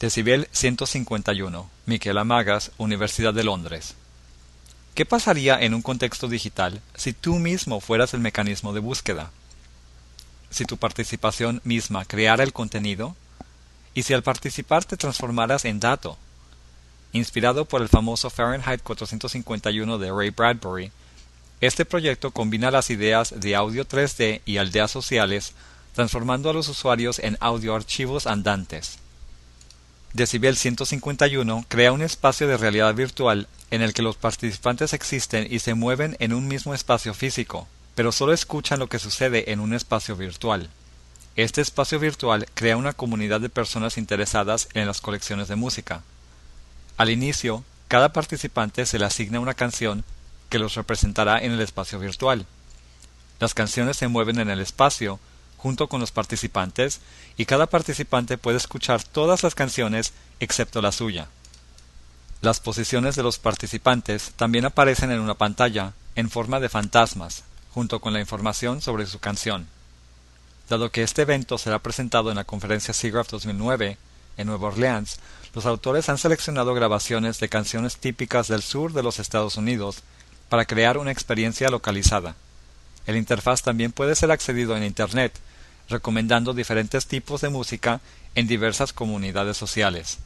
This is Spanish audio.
Decibel 151. Miquel Amagas, Universidad de Londres. ¿Qué pasaría en un contexto digital si tú mismo fueras el mecanismo de búsqueda? Si tu participación misma creara el contenido y si al participar te transformaras en dato. Inspirado por el famoso Fahrenheit 451 de Ray Bradbury, este proyecto combina las ideas de audio 3D y aldeas sociales, transformando a los usuarios en audioarchivos andantes. Decibel 151 crea un espacio de realidad virtual en el que los participantes existen y se mueven en un mismo espacio físico, pero solo escuchan lo que sucede en un espacio virtual. Este espacio virtual crea una comunidad de personas interesadas en las colecciones de música. Al inicio, cada participante se le asigna una canción que los representará en el espacio virtual. Las canciones se mueven en el espacio junto con los participantes y cada participante puede escuchar todas las canciones excepto la suya. Las posiciones de los participantes también aparecen en una pantalla en forma de fantasmas, junto con la información sobre su canción. Dado que este evento será presentado en la conferencia SIGGRAPH 2009 en Nueva Orleans, los autores han seleccionado grabaciones de canciones típicas del sur de los Estados Unidos para crear una experiencia localizada. El interfaz también puede ser accedido en Internet recomendando diferentes tipos de música en diversas comunidades sociales.